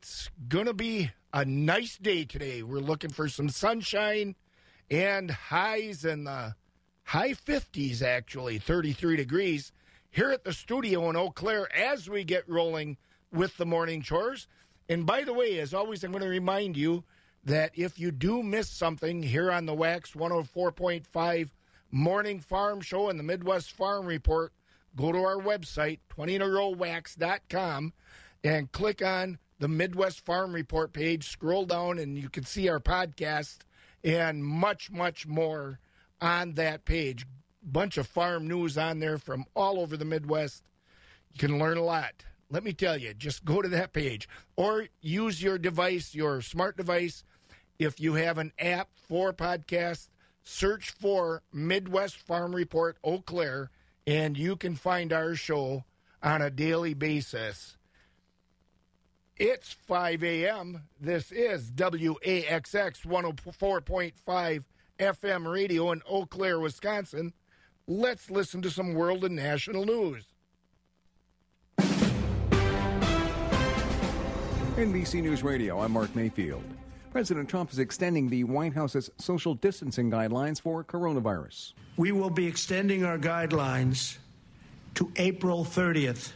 it's going to be a nice day today. We're looking for some sunshine and highs in the high 50s, actually, 33 degrees here at the studio in Eau Claire as we get rolling with the morning chores. And by the way, as always, I'm going to remind you that if you do miss something here on the Wax 104.5 Morning Farm Show and the Midwest Farm Report, go to our website, 20rowwax.com, and click on the Midwest Farm Report page. Scroll down, and you can see our podcast and much, much more on that page. Bunch of farm news on there from all over the Midwest. You can learn a lot. Let me tell you, just go to that page or use your device, your smart device. If you have an app for podcasts, search for Midwest Farm Report Eau Claire, and you can find our show on a daily basis. It's 5 a.m. This is WAXX 104.5 FM radio in Eau Claire, Wisconsin. Let's listen to some world and national news. NBC News Radio, I'm Mark Mayfield. President Trump is extending the White House's social distancing guidelines for coronavirus. We will be extending our guidelines to April 30th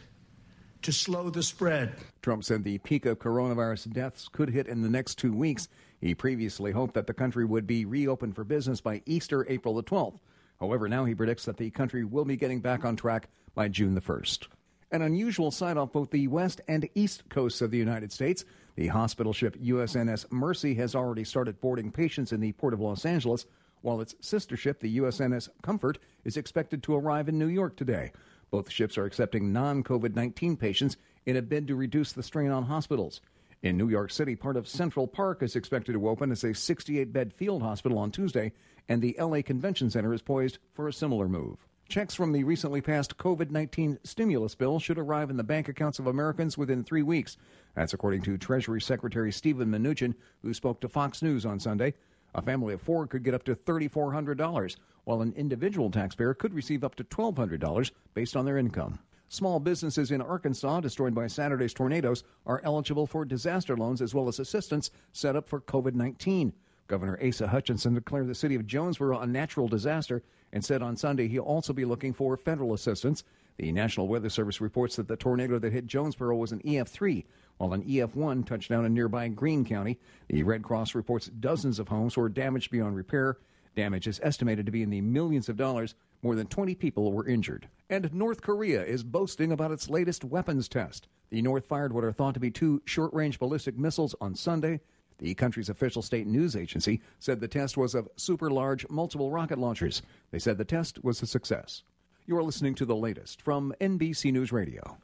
to slow the spread. Trump said the peak of coronavirus deaths could hit in the next two weeks. He previously hoped that the country would be reopened for business by Easter, April the 12th. However, now he predicts that the country will be getting back on track by June the 1st. An unusual sight off both the west and east coasts of the United States. The hospital ship USNS Mercy has already started boarding patients in the port of Los Angeles, while its sister ship, the USNS Comfort, is expected to arrive in New York today. Both ships are accepting non COVID 19 patients in a bid to reduce the strain on hospitals. In New York City, part of Central Park is expected to open as a 68 bed field hospital on Tuesday, and the LA Convention Center is poised for a similar move. Checks from the recently passed COVID 19 stimulus bill should arrive in the bank accounts of Americans within three weeks. That's according to Treasury Secretary Steven Mnuchin, who spoke to Fox News on Sunday. A family of four could get up to $3,400, while an individual taxpayer could receive up to $1,200 based on their income. Small businesses in Arkansas destroyed by Saturday's tornadoes are eligible for disaster loans as well as assistance set up for COVID 19. Governor Asa Hutchinson declared the city of Jonesboro a natural disaster and said on Sunday he'll also be looking for federal assistance. The National Weather Service reports that the tornado that hit Jonesboro was an EF3, while an EF1 touched down in nearby Greene County. The Red Cross reports dozens of homes were damaged beyond repair. Damage is estimated to be in the millions of dollars. More than 20 people were injured. And North Korea is boasting about its latest weapons test. The North fired what are thought to be two short range ballistic missiles on Sunday. The country's official state news agency said the test was of super large multiple rocket launchers. They said the test was a success. You are listening to the latest from NBC News Radio.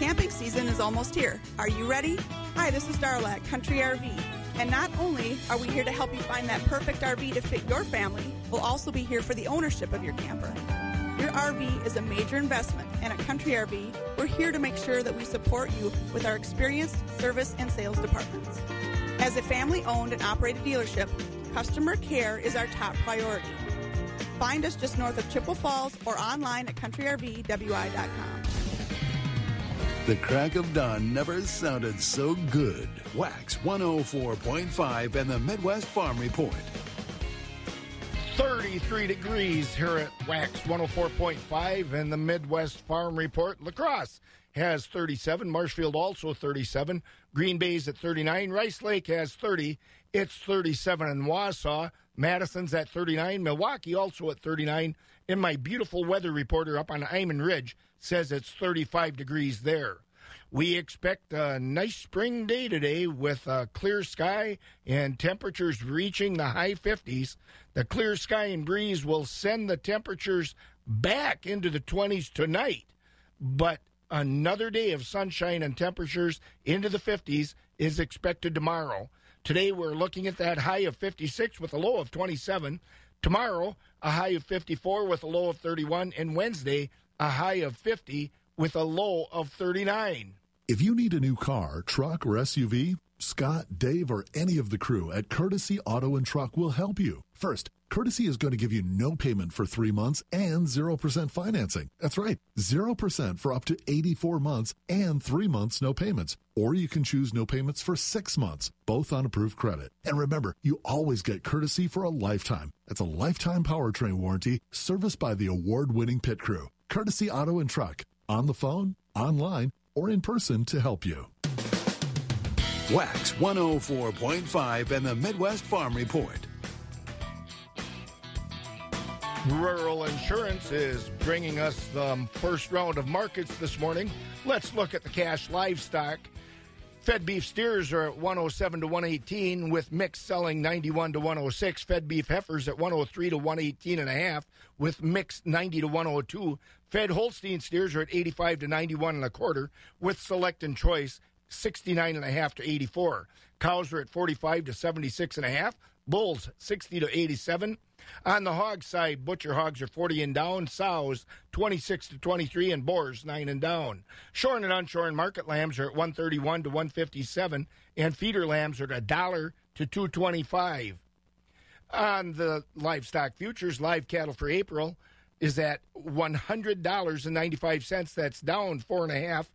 Camping season is almost here. Are you ready? Hi, this is Darla at Country RV. And not only are we here to help you find that perfect RV to fit your family, we'll also be here for the ownership of your camper. Your RV is a major investment, and at Country RV, we're here to make sure that we support you with our experienced service and sales departments. As a family owned and operated dealership, customer care is our top priority. Find us just north of Chippewa Falls or online at countryrvwi.com. The crack of dawn never sounded so good. Wax 104.5 and the Midwest Farm Report. 33 degrees here at Wax 104.5 and the Midwest Farm Report. La Crosse has 37. Marshfield also 37. Green Bay's at 39. Rice Lake has 30. It's 37 in Wausau. Madison's at 39. Milwaukee also at 39. And my beautiful weather reporter up on Iman Ridge says it's 35 degrees there. We expect a nice spring day today with a clear sky and temperatures reaching the high 50s. The clear sky and breeze will send the temperatures back into the 20s tonight, but another day of sunshine and temperatures into the 50s is expected tomorrow. Today we're looking at that high of 56 with a low of 27. Tomorrow, a high of 54 with a low of 31. And Wednesday, a high of 50 with a low of 39. If you need a new car, truck, or SUV, Scott, Dave, or any of the crew at Courtesy Auto and Truck will help you. First, Courtesy is going to give you no payment for three months and 0% financing. That's right, 0% for up to 84 months and three months no payments. Or you can choose no payments for six months, both on approved credit. And remember, you always get Courtesy for a lifetime. That's a lifetime powertrain warranty serviced by the award winning pit crew. Courtesy Auto and Truck. On the phone, online, or in person to help you. Wax 104.5 and the Midwest Farm Report. Rural Insurance is bringing us the first round of markets this morning. Let's look at the cash livestock. Fed beef steers are at 107 to 118 with mixed selling 91 to 106. Fed beef heifers at 103 to 118 and a half with mixed 90 to 102. Fed Holstein steers are at 85 to 91 and a quarter with select and choice 69 and a half to 84. Cows are at 45 to 76 and a half. Bulls 60 to 87. On the hog side, butcher hogs are 40 and down, sows 26 to 23, and boars 9 and down. Shorn and unshorn market lambs are at 131 to 157, and feeder lambs are at a dollar to 225. On the livestock futures, live cattle for April is at $100.95. That's down four and a half.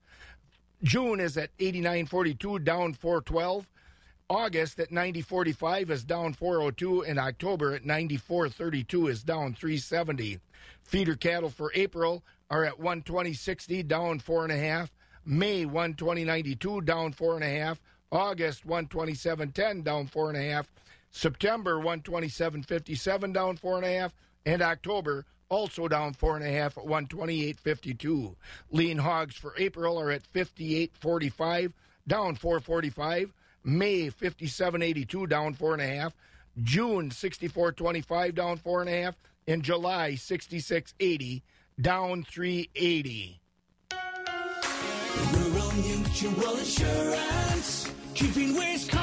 June is at 89.42, down 412. August at 90.45 is down 402, and October at 94.32 is down 370. Feeder cattle for April are at 120.60, down four and a half. May 120.92, down four and a half. August 127.10, down four and a half. September 127.57, down four and a half, and October also down four and a half at 128.52. Lean hogs for April are at 58.45, down 4.45. May 57.82, down four and a half. June 64.25, down four and a half. And July 66.80, down 380. Rural Mutual Insurance, keeping Wisconsin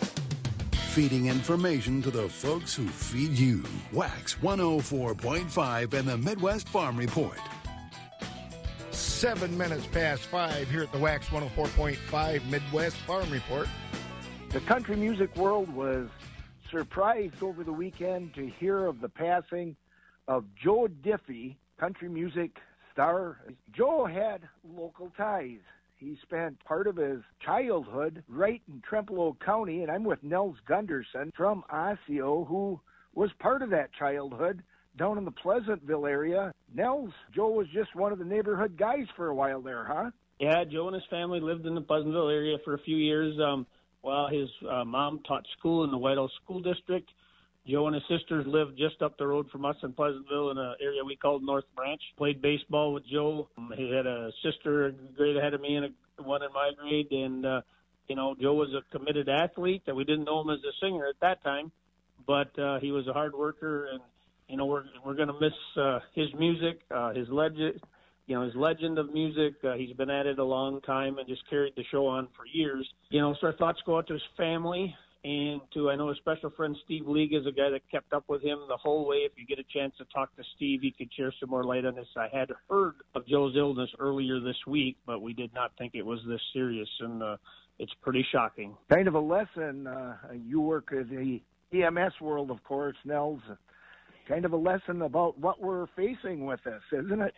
Feeding information to the folks who feed you. Wax 104.5 and the Midwest Farm Report. Seven minutes past five here at the Wax 104.5 Midwest Farm Report. The country music world was surprised over the weekend to hear of the passing of Joe Diffie, country music star. Joe had local ties. He spent part of his childhood right in Trempealeau County, and I'm with Nels Gunderson from Osseo, who was part of that childhood down in the Pleasantville area. Nels, Joe was just one of the neighborhood guys for a while there, huh? Yeah, Joe and his family lived in the Pleasantville area for a few years. Um, while his uh, mom taught school in the Whitehall School District, Joe and his sisters lived just up the road from us in Pleasantville in an area we called North Branch. Played baseball with Joe. Um, he had a sister a grade ahead of me and a, one in my grade. And, uh, you know, Joe was a committed athlete. That we didn't know him as a singer at that time, but uh, he was a hard worker. And, you know, we're, we're going to miss uh, his music, uh, his legend, you know, his legend of music. Uh, he's been at it a long time and just carried the show on for years. You know, so our thoughts go out to his family and to I know a special friend Steve Liga is a guy that kept up with him the whole way. If you get a chance to talk to Steve, he could share some more light on this. I had heard of Joe's illness earlier this week, but we did not think it was this serious, and uh, it's pretty shocking. Kind of a lesson. Uh, you work in the EMS world, of course, Nels. Kind of a lesson about what we're facing with this, isn't it?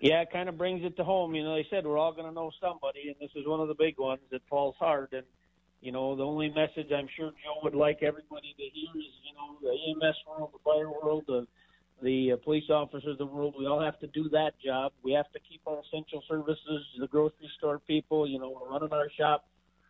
Yeah, it kind of brings it to home. You know, they said we're all going to know somebody, and this is one of the big ones that falls hard. And you know, the only message I'm sure Joe would like everybody to hear is, you know, the EMS world, the fire world, the the uh, police officers of the world. We all have to do that job. We have to keep our essential services, the grocery store people. You know, we're running our shop,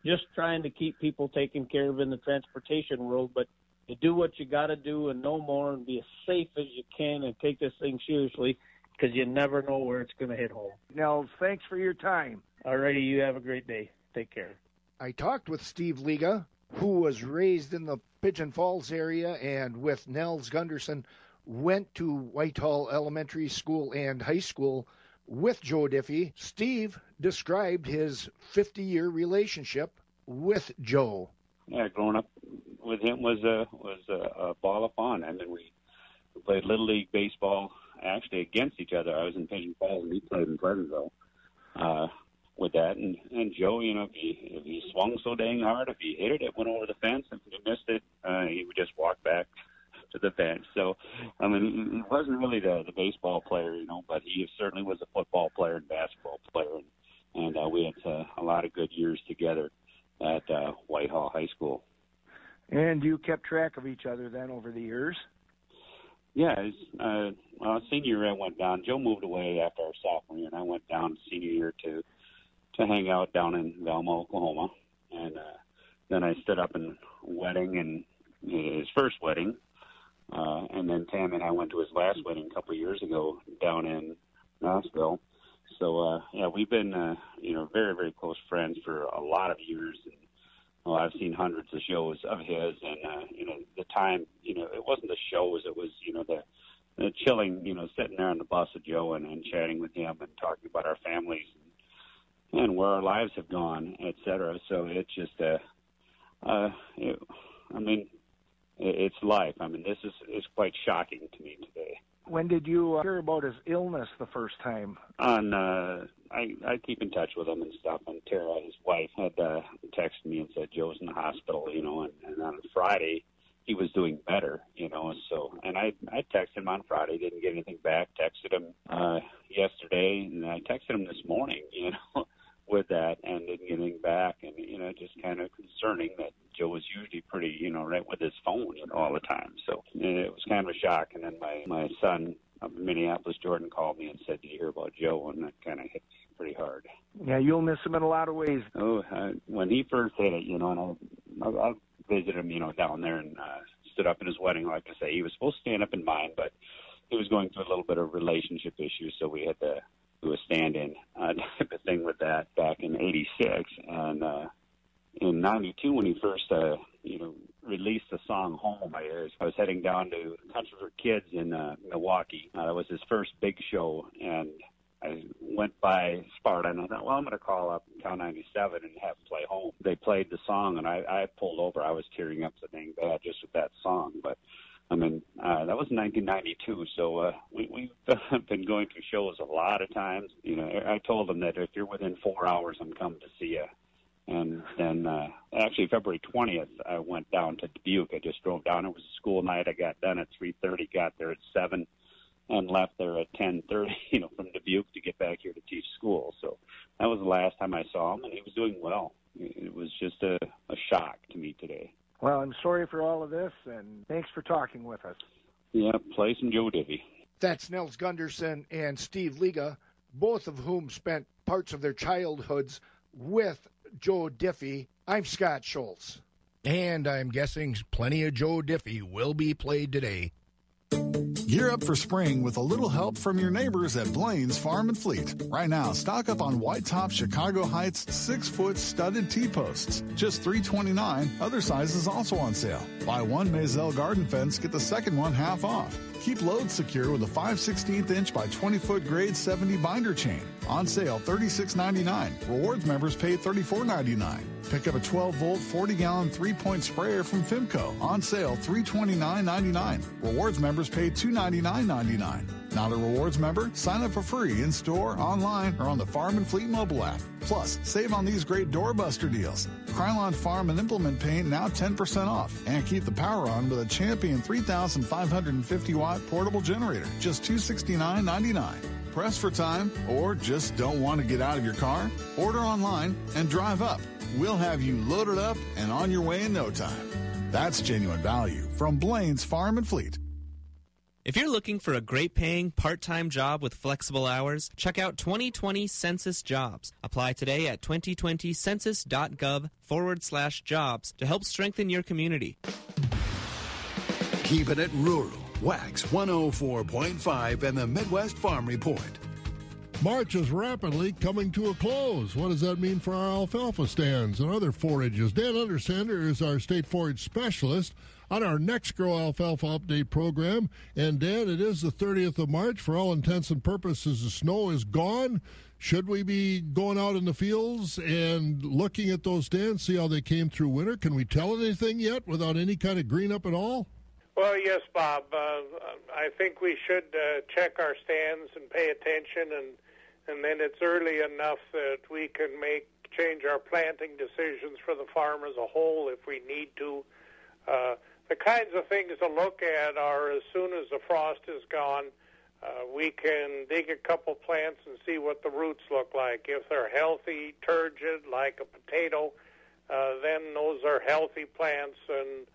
just trying to keep people taken care of in the transportation world. But you do what you got to do, and no more, and be as safe as you can, and take this thing seriously, because you never know where it's going to hit home. Nels, thanks for your time. All righty, you have a great day. Take care. I talked with Steve Liga who was raised in the Pigeon Falls area and with Nels Gunderson went to Whitehall Elementary School and High School with Joe Diffie. Steve described his 50 year relationship with Joe. Yeah, growing up with him was a was a, a ball of fun. I mean, we played little league baseball actually against each other. I was in Pigeon Falls and he played in Pleasantville. Uh, with that, and and Joe, you know, if he if he swung so dang hard, if he hit it, it went over the fence. If he missed it, uh, he would just walk back to the bench. So, I mean, he wasn't really the the baseball player, you know, but he certainly was a football player and basketball player, and, and uh, we had uh, a lot of good years together at uh, Whitehall High School. And you kept track of each other then over the years? Yeah, it's, uh, well, senior year I went down. Joe moved away after our sophomore year, and I went down senior year to to hang out down in Velma, Oklahoma, and uh, then I stood up in wedding and his first wedding, uh, and then Tam and I went to his last wedding a couple of years ago down in Knoxville. So uh, yeah, we've been uh, you know very very close friends for a lot of years. And, well, I've seen hundreds of shows of his, and uh, you know the time you know it wasn't the shows, it was you know the the chilling you know sitting there on the bus with Joe and, and chatting with him and talking about our families. and, and where our lives have gone, et cetera. So it's just uh, uh, it, I mean it's life. I mean, this is is quite shocking to me today. When did you uh, hear about his illness the first time? On uh, I I keep in touch with him and stuff. And Tara, his wife, had uh, texted me and said Joe's in the hospital, you know. And, and on Friday, he was doing better, you know. So, and I I texted him on Friday, didn't get anything back. Texted him uh, yesterday, and I texted him this morning, you know with that and didn't get anything back. And, you know, just kind of concerning that Joe was usually pretty, you know, right with his phone, you know, all the time. So it was kind of a shock. And then my, my son up in Minneapolis, Jordan, called me and said, Did you hear about Joe? And that kind of hit me pretty hard. Yeah, you'll miss him in a lot of ways. Oh, uh, when he first hit it, you know, and I, I, I visited him, you know, down there and uh, stood up in his wedding. Like I say, he was supposed to stand up in mine, but he was going through a little bit of relationship issues, so we had to do a stand-in uh, type of thing with that back in '86, and uh, in '92 when he first, uh, you know, released the song "Home," I was, I was heading down to Country for Kids in uh, Milwaukee. Uh, that was his first big show, and I went by Sparta and I thought, well, I'm going to call up Town 97 and have them play home. They played the song, and I, I pulled over. I was tearing up so dang bad just with that song, but I mean, uh, that was 1992, so uh, we, we've been going to shows a lot of times. You know, I told them that if you're within four hours, I'm coming to see you. And then, uh, actually, February 20th, I went down to Dubuque. I just drove down. It was a school night. I got done at 3:30, got there at seven, and left there at 10:30. You know, from Dubuque to get back here to teach school. So that was the last time I saw him, and he was doing well. It was just a, a shock to me today. Well, I'm sorry for all of this, and thanks for talking with us. Yeah, play some Joe Diffie. That's Nels Gunderson and Steve Liga, both of whom spent parts of their childhoods with Joe Diffie. I'm Scott Schultz. And I'm guessing plenty of Joe Diffie will be played today. Gear up for spring with a little help from your neighbors at Blaine's Farm and Fleet. Right now, stock up on white top Chicago Heights six foot studded T posts. Just 329. Other sizes also on sale. Buy one Maisel garden fence, get the second one half off. Keep loads secure with a 5 16th inch by 20 foot grade 70 binder chain. On sale $36.99. Rewards members pay $34.99. Pick up a 12 volt 40 gallon 3 point sprayer from Fimco. On sale $329.99. Rewards members pay $299.99. Not a rewards member? Sign up for free in store, online, or on the Farm and Fleet mobile app. Plus, save on these great doorbuster deals. Krylon Farm and Implement Paint now 10% off. And keep the power on with a Champion 3550 watt portable generator. Just $269.99. Press for time or just don't want to get out of your car? Order online and drive up. We'll have you loaded up and on your way in no time. That's genuine value from Blaine's Farm and Fleet. If you're looking for a great paying part time job with flexible hours, check out 2020 Census Jobs. Apply today at 2020census.gov forward slash jobs to help strengthen your community. Keeping it rural. Wax 104.5 and the Midwest Farm Report. March is rapidly coming to a close. What does that mean for our alfalfa stands and other forages? Dan Undersander is our state forage specialist on our next Grow Alfalfa Update program. And Dan, it is the 30th of March. For all intents and purposes, the snow is gone. Should we be going out in the fields and looking at those stands, see how they came through winter? Can we tell anything yet without any kind of green up at all? Well, yes, Bob. Uh, I think we should uh, check our stands and pay attention and and then it's early enough that we can make change our planting decisions for the farm as a whole if we need to. Uh, the kinds of things to look at are as soon as the frost is gone, uh, we can dig a couple plants and see what the roots look like. If they're healthy, turgid, like a potato, uh, then those are healthy plants, and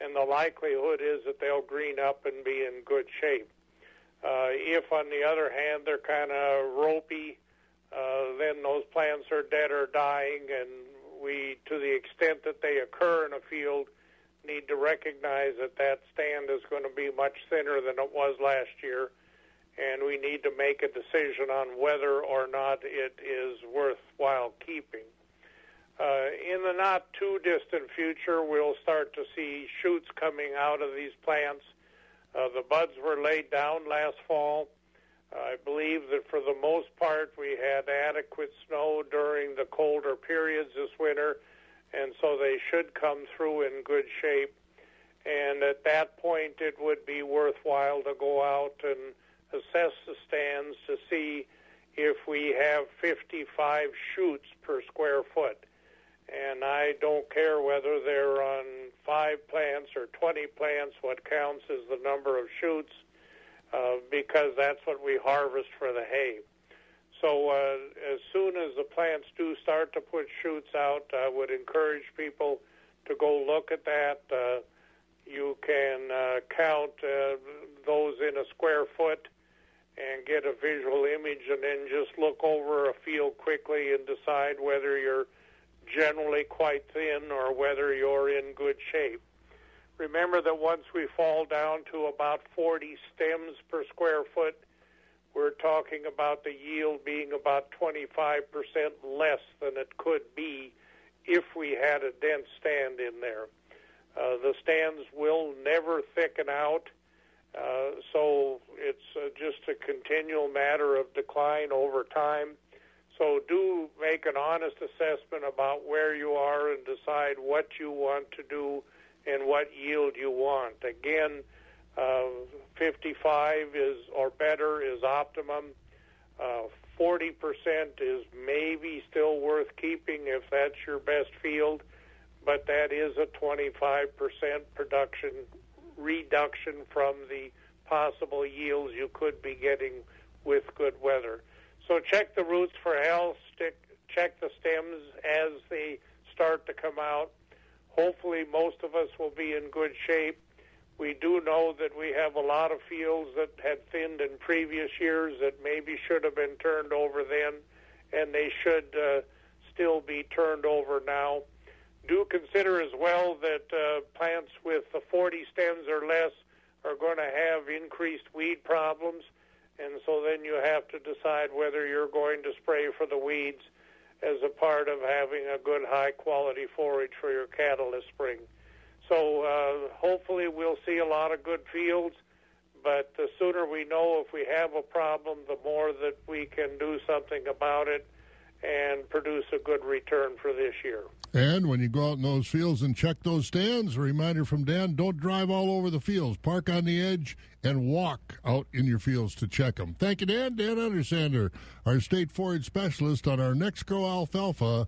and the likelihood is that they'll green up and be in good shape. Uh, if, on the other hand, they're kind of ropey, uh, then those plants are dead or dying, and we, to the extent that they occur in a field, need to recognize that that stand is going to be much thinner than it was last year, and we need to make a decision on whether or not it is worthwhile keeping. Uh, in the not too distant future, we'll start to see shoots coming out of these plants uh, the buds were laid down last fall. I believe that for the most part we had adequate snow during the colder periods this winter, and so they should come through in good shape. And at that point, it would be worthwhile to go out and assess the stands to see if we have 55 shoots per square foot and I don't care whether they're on five plants or 20 plants. What counts is the number of shoots uh, because that's what we harvest for the hay. So uh, as soon as the plants do start to put shoots out, I would encourage people to go look at that. Uh, you can uh, count uh, those in a square foot and get a visual image and then just look over a field quickly and decide whether you're generally quite thin or whether you're in good shape. Remember that once we fall down to about 40 stems per square foot, we're talking about the yield being about 25% less than it could be if we had a dense stand in there. Uh, the stands will never thicken out, uh, so it's uh, just a continual matter of decline over time. So do make an honest assessment about where you are and decide what you want to do and what yield you want. Again, uh, 55 is or better is optimum. Uh, 40% is maybe still worth keeping if that's your best field, but that is a 25% production reduction from the possible yields you could be getting with good weather. So check the roots for health. Stick, check the stems as they start to come out. Hopefully, most of us will be in good shape. We do know that we have a lot of fields that had thinned in previous years that maybe should have been turned over then, and they should uh, still be turned over now. Do consider as well that uh, plants with the 40 stems or less are going to have increased weed problems and so then you have to decide whether you're going to spray for the weeds as a part of having a good high quality forage for your cattle this spring. So uh, hopefully we'll see a lot of good fields, but the sooner we know if we have a problem, the more that we can do something about it and produce a good return for this year. And when you go out in those fields and check those stands, a reminder from Dan don't drive all over the fields. Park on the edge and walk out in your fields to check them. Thank you, Dan. Dan Undersander, our state forage specialist on our next Grow Alfalfa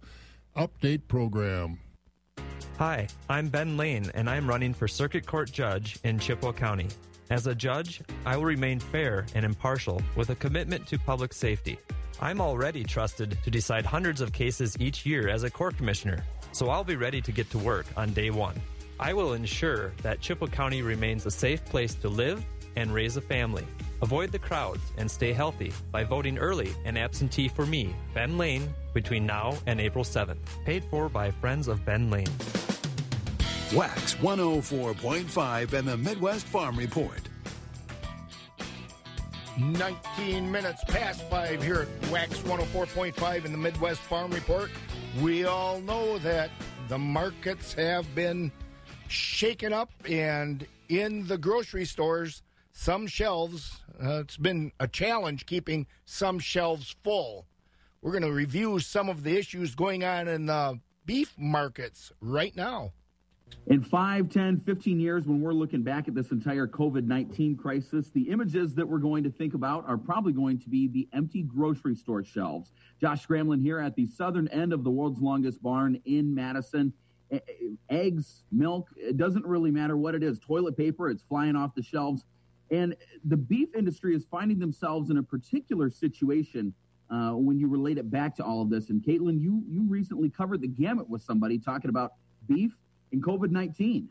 update program. Hi, I'm Ben Lane, and I'm running for Circuit Court Judge in Chippewa County. As a judge, I will remain fair and impartial with a commitment to public safety. I'm already trusted to decide hundreds of cases each year as a court commissioner, so I'll be ready to get to work on day one. I will ensure that Chippewa County remains a safe place to live and raise a family. Avoid the crowds and stay healthy by voting early and absentee for me, Ben Lane, between now and April 7th. Paid for by Friends of Ben Lane. Wax 104.5 and the Midwest Farm Report. 19 minutes past 5 here at Wax 104.5 in the Midwest Farm Report. We all know that the markets have been shaken up, and in the grocery stores, some shelves, uh, it's been a challenge keeping some shelves full. We're going to review some of the issues going on in the beef markets right now. In 5, 10, 15 years, when we're looking back at this entire COVID 19 crisis, the images that we're going to think about are probably going to be the empty grocery store shelves. Josh Scramlin here at the southern end of the world's longest barn in Madison. Eggs, milk, it doesn't really matter what it is. Toilet paper, it's flying off the shelves. And the beef industry is finding themselves in a particular situation uh, when you relate it back to all of this. And Caitlin, you you recently covered the gamut with somebody talking about beef and COVID nineteen.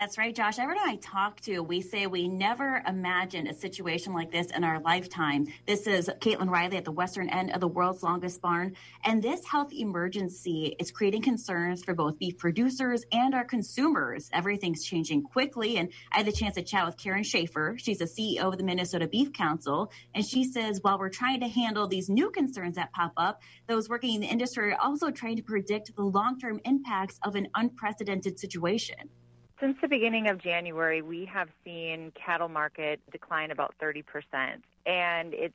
That's right, Josh. Everyone I talk to, we say we never imagined a situation like this in our lifetime. This is Caitlin Riley at the western end of the world's longest barn. And this health emergency is creating concerns for both beef producers and our consumers. Everything's changing quickly. And I had the chance to chat with Karen Schaefer. She's the CEO of the Minnesota Beef Council. And she says while we're trying to handle these new concerns that pop up, those working in the industry are also trying to predict the long term impacts of an unprecedented situation. Since the beginning of January, we have seen cattle market decline about 30%. And it's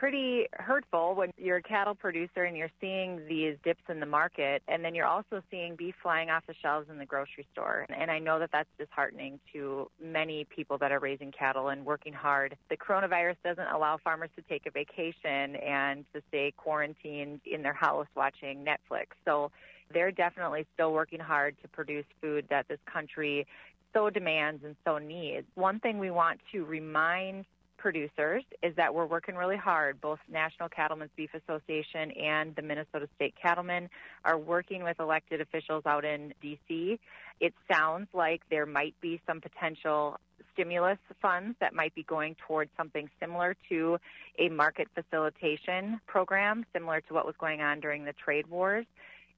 pretty hurtful when you're a cattle producer and you're seeing these dips in the market and then you're also seeing beef flying off the shelves in the grocery store. And i know that that's disheartening to many people that are raising cattle and working hard. The coronavirus doesn't allow farmers to take a vacation and to stay quarantined in their house watching netflix. So they're definitely still working hard to produce food that this country so demands and so needs. One thing we want to remind producers is that we're working really hard. Both National Cattlemen's Beef Association and the Minnesota State Cattlemen are working with elected officials out in D.C. It sounds like there might be some potential stimulus funds that might be going towards something similar to a market facilitation program, similar to what was going on during the trade wars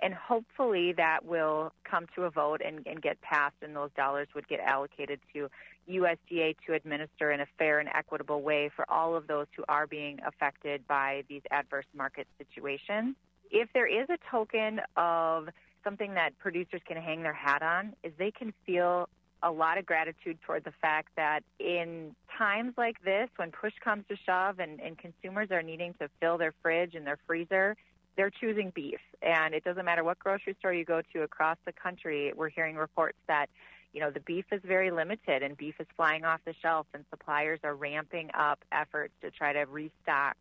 and hopefully that will come to a vote and, and, get passed, and those dollars would get allocated to USDA to administer in a fair and equitable way for all of those who are being affected by these adverse market situations. If there is a token of something that producers can hang their hat on, is they can feel a lot of gratitude toward the fact that in times like this, when push comes to shove and, and consumers are needing to fill their fridge and their freezer, they're choosing beef. And it doesn't matter what grocery store you go to across the country, we're hearing reports that, you know, the beef is very limited and beef is flying off the shelf and suppliers are ramping up efforts to try to restock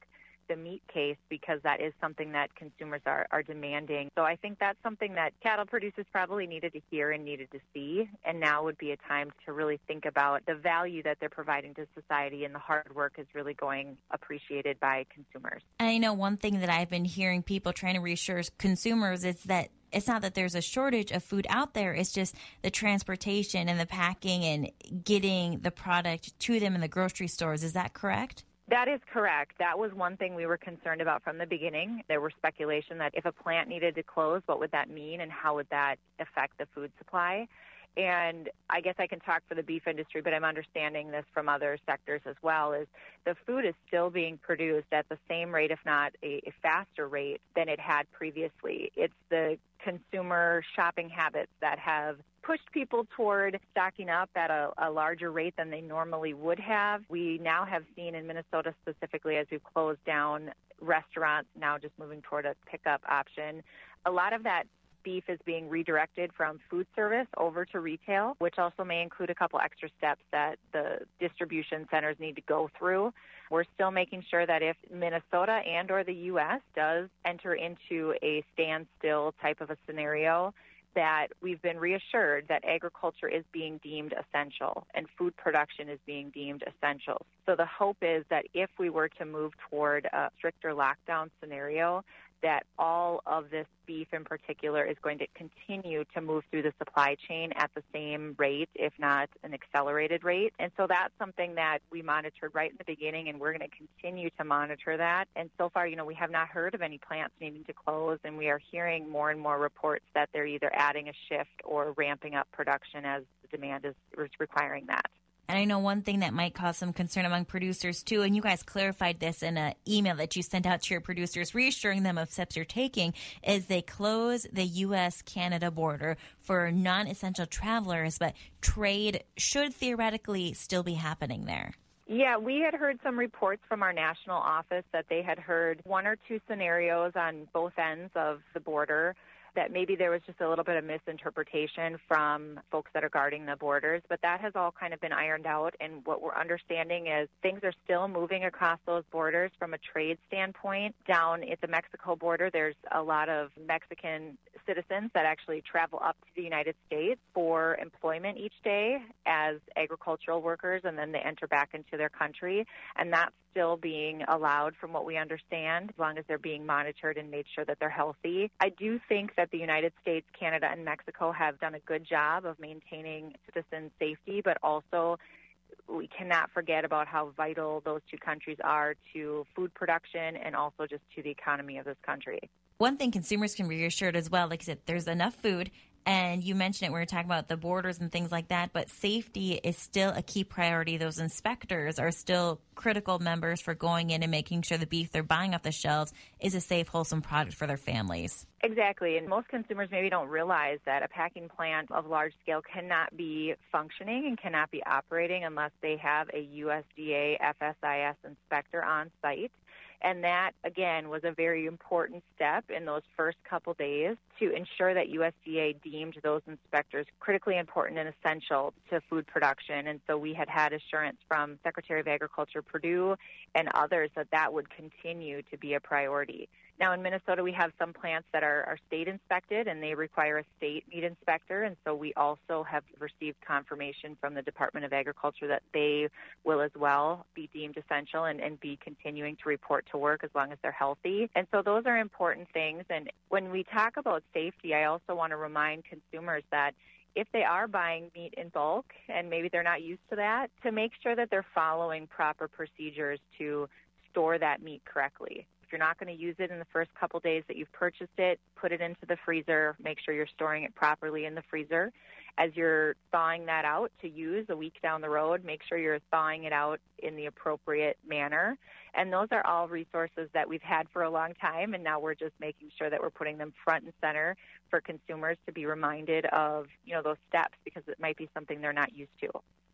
the meat case because that is something that consumers are, are demanding. So I think that's something that cattle producers probably needed to hear and needed to see. And now would be a time to really think about the value that they're providing to society and the hard work is really going appreciated by consumers. And I know one thing that I've been hearing people trying to reassure consumers is that it's not that there's a shortage of food out there. It's just the transportation and the packing and getting the product to them in the grocery stores. Is that correct? That is correct. That was one thing we were concerned about from the beginning. There were speculation that if a plant needed to close, what would that mean and how would that affect the food supply? And I guess I can talk for the beef industry, but I'm understanding this from other sectors as well, is the food is still being produced at the same rate, if not a, a faster rate than it had previously. It's the consumer shopping habits that have pushed people toward stocking up at a, a, larger rate than they normally would have. We now have seen in Minnesota specifically as we've closed down restaurants now just moving toward a pickup option. A lot of that beef is being redirected from food service over to retail, which also may include a couple extra steps that the distribution centers need to go through. We're still making sure that if Minnesota and or the US does enter into a standstill type of a scenario, that we've been reassured that agriculture is being deemed essential and food production is being deemed essential. So the hope is that if we were to move toward a stricter lockdown scenario, that all of this beef in particular is going to continue to move through the supply chain at the same rate, if not an accelerated rate. And so that's something that we monitored right in the beginning, and we're going to continue to monitor that. And so far, you know, we have not heard of any plants needing to close, and we are hearing more and more reports that they're either adding a shift or ramping up production as the demand is requiring that. And I know one thing that might cause some concern among producers too, and you guys clarified this in an email that you sent out to your producers, reassuring them of steps you're taking, is they close the U.S. Canada border for non essential travelers, but trade should theoretically still be happening there. Yeah, we had heard some reports from our national office that they had heard one or two scenarios on both ends of the border that maybe there was just a little bit of misinterpretation from folks that are guarding the borders, but that has all kind of been ironed out. And what we're understanding is things are still moving across those borders from a trade standpoint. Down at the Mexico border, there's a lot of Mexican citizens that actually travel up to the United States for employment each day as agricultural workers, and then they enter back into their country. And that's still being allowed from what we understand, as long as they're being monitored and made sure that they're healthy. I do think that the United States, Canada, and Mexico have done a good job of maintaining citizen safety, but also we cannot forget about how vital those two countries are to food production and also just to the economy of this country. One thing consumers can be reassured as well, like I said, there's enough food and you mentioned it, when we were talking about the borders and things like that, but safety is still a key priority. Those inspectors are still critical members for going in and making sure the beef they're buying off the shelves is a safe, wholesome product for their families. Exactly. And most consumers maybe don't realize that a packing plant of large scale cannot be functioning and cannot be operating unless they have a USDA FSIS inspector on site. And that, again, was a very important step in those first couple days to ensure that USDA deemed those inspectors critically important and essential to food production. And so we had had assurance from Secretary of Agriculture Perdue and others that that would continue to be a priority. Now in Minnesota, we have some plants that are, are state inspected and they require a state meat inspector. And so we also have received confirmation from the Department of Agriculture that they will as well be deemed essential and, and be continuing to report to work as long as they're healthy. And so those are important things. And when we talk about safety, I also want to remind consumers that if they are buying meat in bulk and maybe they're not used to that, to make sure that they're following proper procedures to store that meat correctly you're not going to use it in the first couple days that you've purchased it, put it into the freezer. Make sure you're storing it properly in the freezer. As you're thawing that out to use a week down the road, make sure you're thawing it out in the appropriate manner. And those are all resources that we've had for a long time, and now we're just making sure that we're putting them front and center for consumers to be reminded of, you know, those steps because it might be something they're not used to.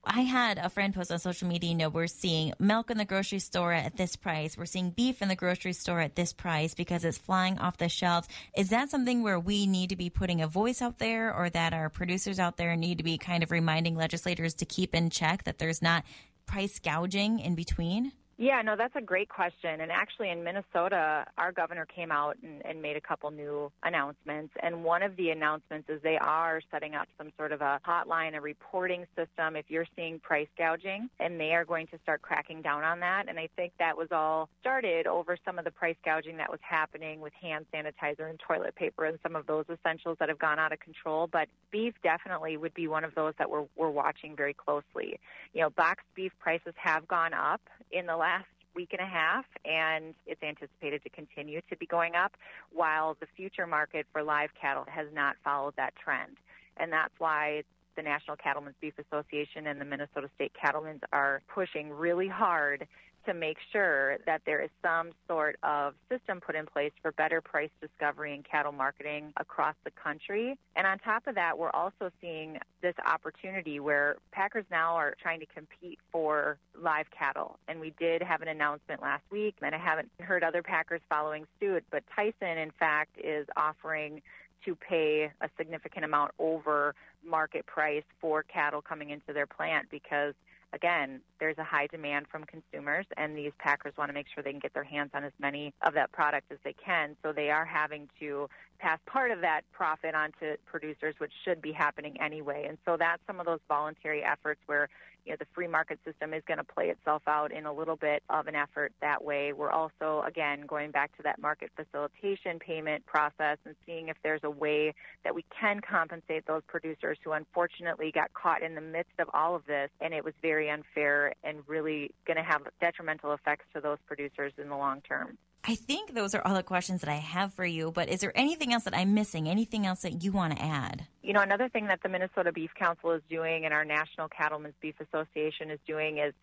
I had a friend post on social media, you know, we're seeing milk in the grocery store at this price. We're seeing beef in the grocery store at this price because it's flying off the shelves. Is that something where we need to be putting a voice out there or that our producers out there need to be kind of reminding legislators to keep in check that there's not price gouging in between? Yeah, no, that's a great question. And actually, in Minnesota, our governor came out and, and, made a couple new announcements. And one of the announcements is they are setting up some sort of a hotline, a reporting system if you're seeing price gouging, and they are going to start cracking down on that. And I think that was all started over some of the price gouging that was happening with hand sanitizer and toilet paper and some of those essentials that have gone out of control. But beef definitely would be one of those that we're, we're watching very closely. You know, boxed beef prices have gone up in the last week and a half, and it's anticipated to continue to be going up, while the future market for live cattle has not followed that trend. And that's why the National Cattlemen's Beef Association and the Minnesota State Cattlemen's are pushing really hard to make sure that there is some sort of system put in place for better price discovery and cattle marketing across the country. And on top of that, we're also seeing this opportunity where packers now are trying to compete for live cattle. And we did have an announcement last week, and I haven't heard other packers following suit, but Tyson, in fact, is offering to pay a significant amount over market price for cattle coming into their plant because again, there's a high demand from consumers, and these packers want to make sure they can get their hands on as many of that product as they can. So they are having to pass part of that profit onto producers, which should be happening anyway. And so that's some of those voluntary efforts where you know, the free market system is going to play itself out in a little bit of an effort that way. We're also, again, going back to that market facilitation payment process and seeing if there's a way that we can compensate those producers who unfortunately got caught in the midst of all of this, and it was very unfair and really going to have detrimental effects to those producers in the long term. I think those are all the questions that I have for you, but is there anything else that I'm missing? Anything else that you want to add? You know, another thing that the Minnesota Beef Council is doing and our National Cattlemen's Beef Association is doing is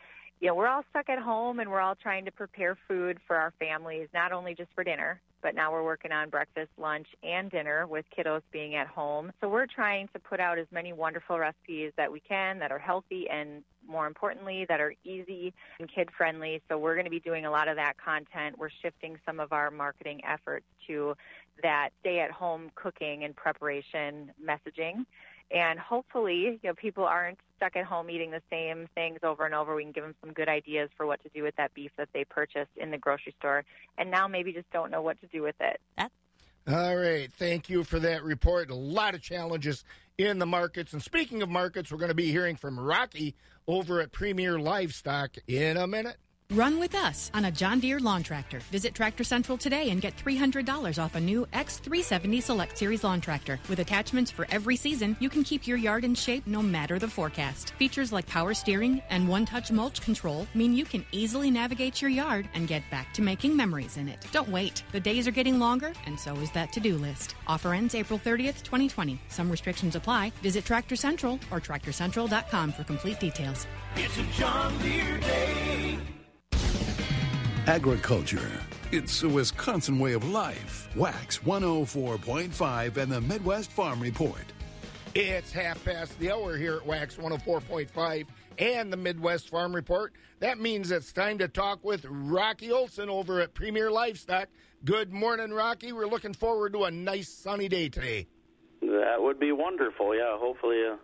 you know, we're all stuck at home and we're all trying to prepare food for our families, not only just for dinner, but now we're working on breakfast, lunch, and dinner with kiddos being at home. So we're trying to put out as many wonderful recipes that we can that are healthy and more importantly, that are easy and kid friendly. So we're going to be doing a lot of that content. We're shifting some of our marketing efforts to that stay at home cooking and preparation messaging and hopefully you know people aren't stuck at home eating the same things over and over. We can give them some good ideas for what to do with that beef that they purchased in the grocery store. And now maybe just don't know what to do with it. All right. Thank you for that report. A lot of challenges in the markets. And speaking of markets we're going to be hearing from rocky over at premier livestock in a minute Run with us on a John Deere lawn tractor. Visit Tractor Central today and get $300 off a new X370 Select Series lawn tractor. With attachments for every season, you can keep your yard in shape no matter the forecast. Features like power steering and one touch mulch control mean you can easily navigate your yard and get back to making memories in it. Don't wait. The days are getting longer, and so is that to do list. Offer ends April 30th, 2020. Some restrictions apply. Visit Tractor Central or TractorCentral.com for complete details. It's a John Deere day. Agriculture. It's a Wisconsin way of life. Wax 104.5 and the Midwest Farm Report. It's half past the hour here at Wax 104.5 and the Midwest Farm Report. That means it's time to talk with Rocky Olson over at Premier Livestock. Good morning, Rocky. We're looking forward to a nice sunny day today. That would be wonderful. Yeah, hopefully uh,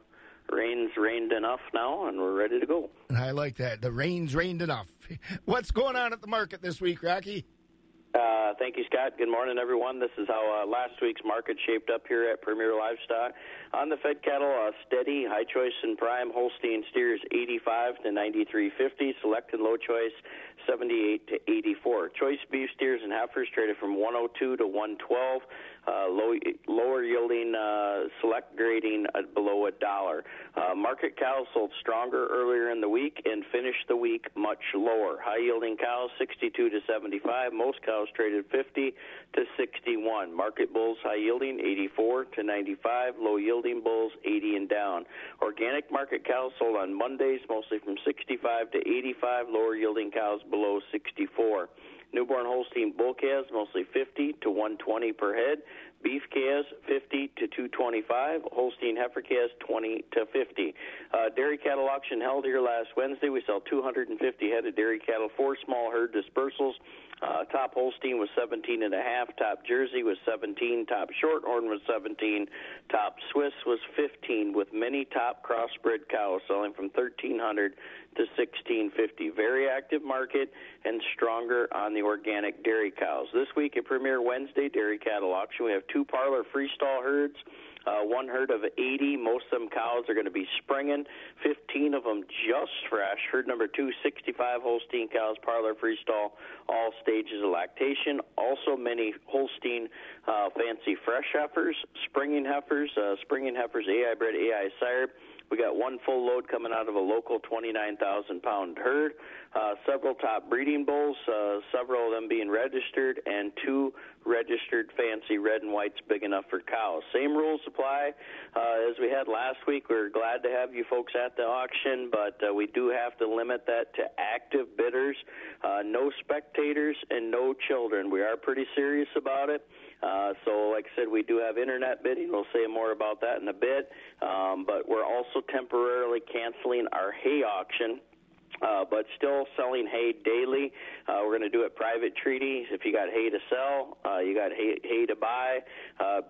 rain's rained enough now and we're ready to go. I like that. The rain's rained enough. What's going on at the market this week, Rocky? Uh, thank you, Scott. Good morning, everyone. This is how uh, last week's market shaped up here at Premier Livestock. On the fed cattle, uh, steady, high choice and prime Holstein steers 85 to 93.50, select and low choice 78 to 84. Choice beef steers and heifers traded from 102 to 112 uh, low, lower yielding uh, select grading below a dollar. Uh, market cows sold stronger earlier in the week and finished the week much lower. High yielding cows 62 to 75. Most cows traded 50 to 61. Market bulls high yielding 84 to 95. Low yielding bulls 80 and down. Organic market cows sold on Mondays mostly from 65 to 85. Lower yielding cows below 64. Newborn Holstein bull calves mostly 50 to 120 per head. Beef calves 50 to 225. Holstein heifer calves 20 to 50. Uh, dairy cattle auction held here last Wednesday. We sell 250 head of dairy cattle, four small herd dispersals. Uh, top Holstein was 17 and a half. Top Jersey was 17. Top Shorthorn was 17. Top Swiss was 15, with many top crossbred cows selling from 1300 to 1650. Very active market and stronger on the organic dairy cows. This week at Premier Wednesday Dairy Cattle Auction, we have two parlor freestall herds. Uh, one herd of 80. Most of them cows are going to be springing. 15 of them just fresh. Herd number two, 65 Holstein cows, parlor freestall, all stages of lactation. Also many Holstein uh, fancy fresh heifers, springing heifers, uh, springing heifers, AI bred, AI sired. We got one full load coming out of a local 29,000 pound herd, uh, several top breeding bulls, uh, several of them being registered, and two registered fancy red and whites big enough for cows. Same rules apply uh, as we had last week. We're glad to have you folks at the auction, but uh, we do have to limit that to active bidders, uh, no spectators, and no children. We are pretty serious about it. Uh, so, like I said, we do have internet bidding. We'll say more about that in a bit. Um, but we're also temporarily canceling our hay auction. Uh, but still selling hay daily. Uh, we're going to do it private treaty. If you got hay to sell, uh, you got hay, hay to buy, uh,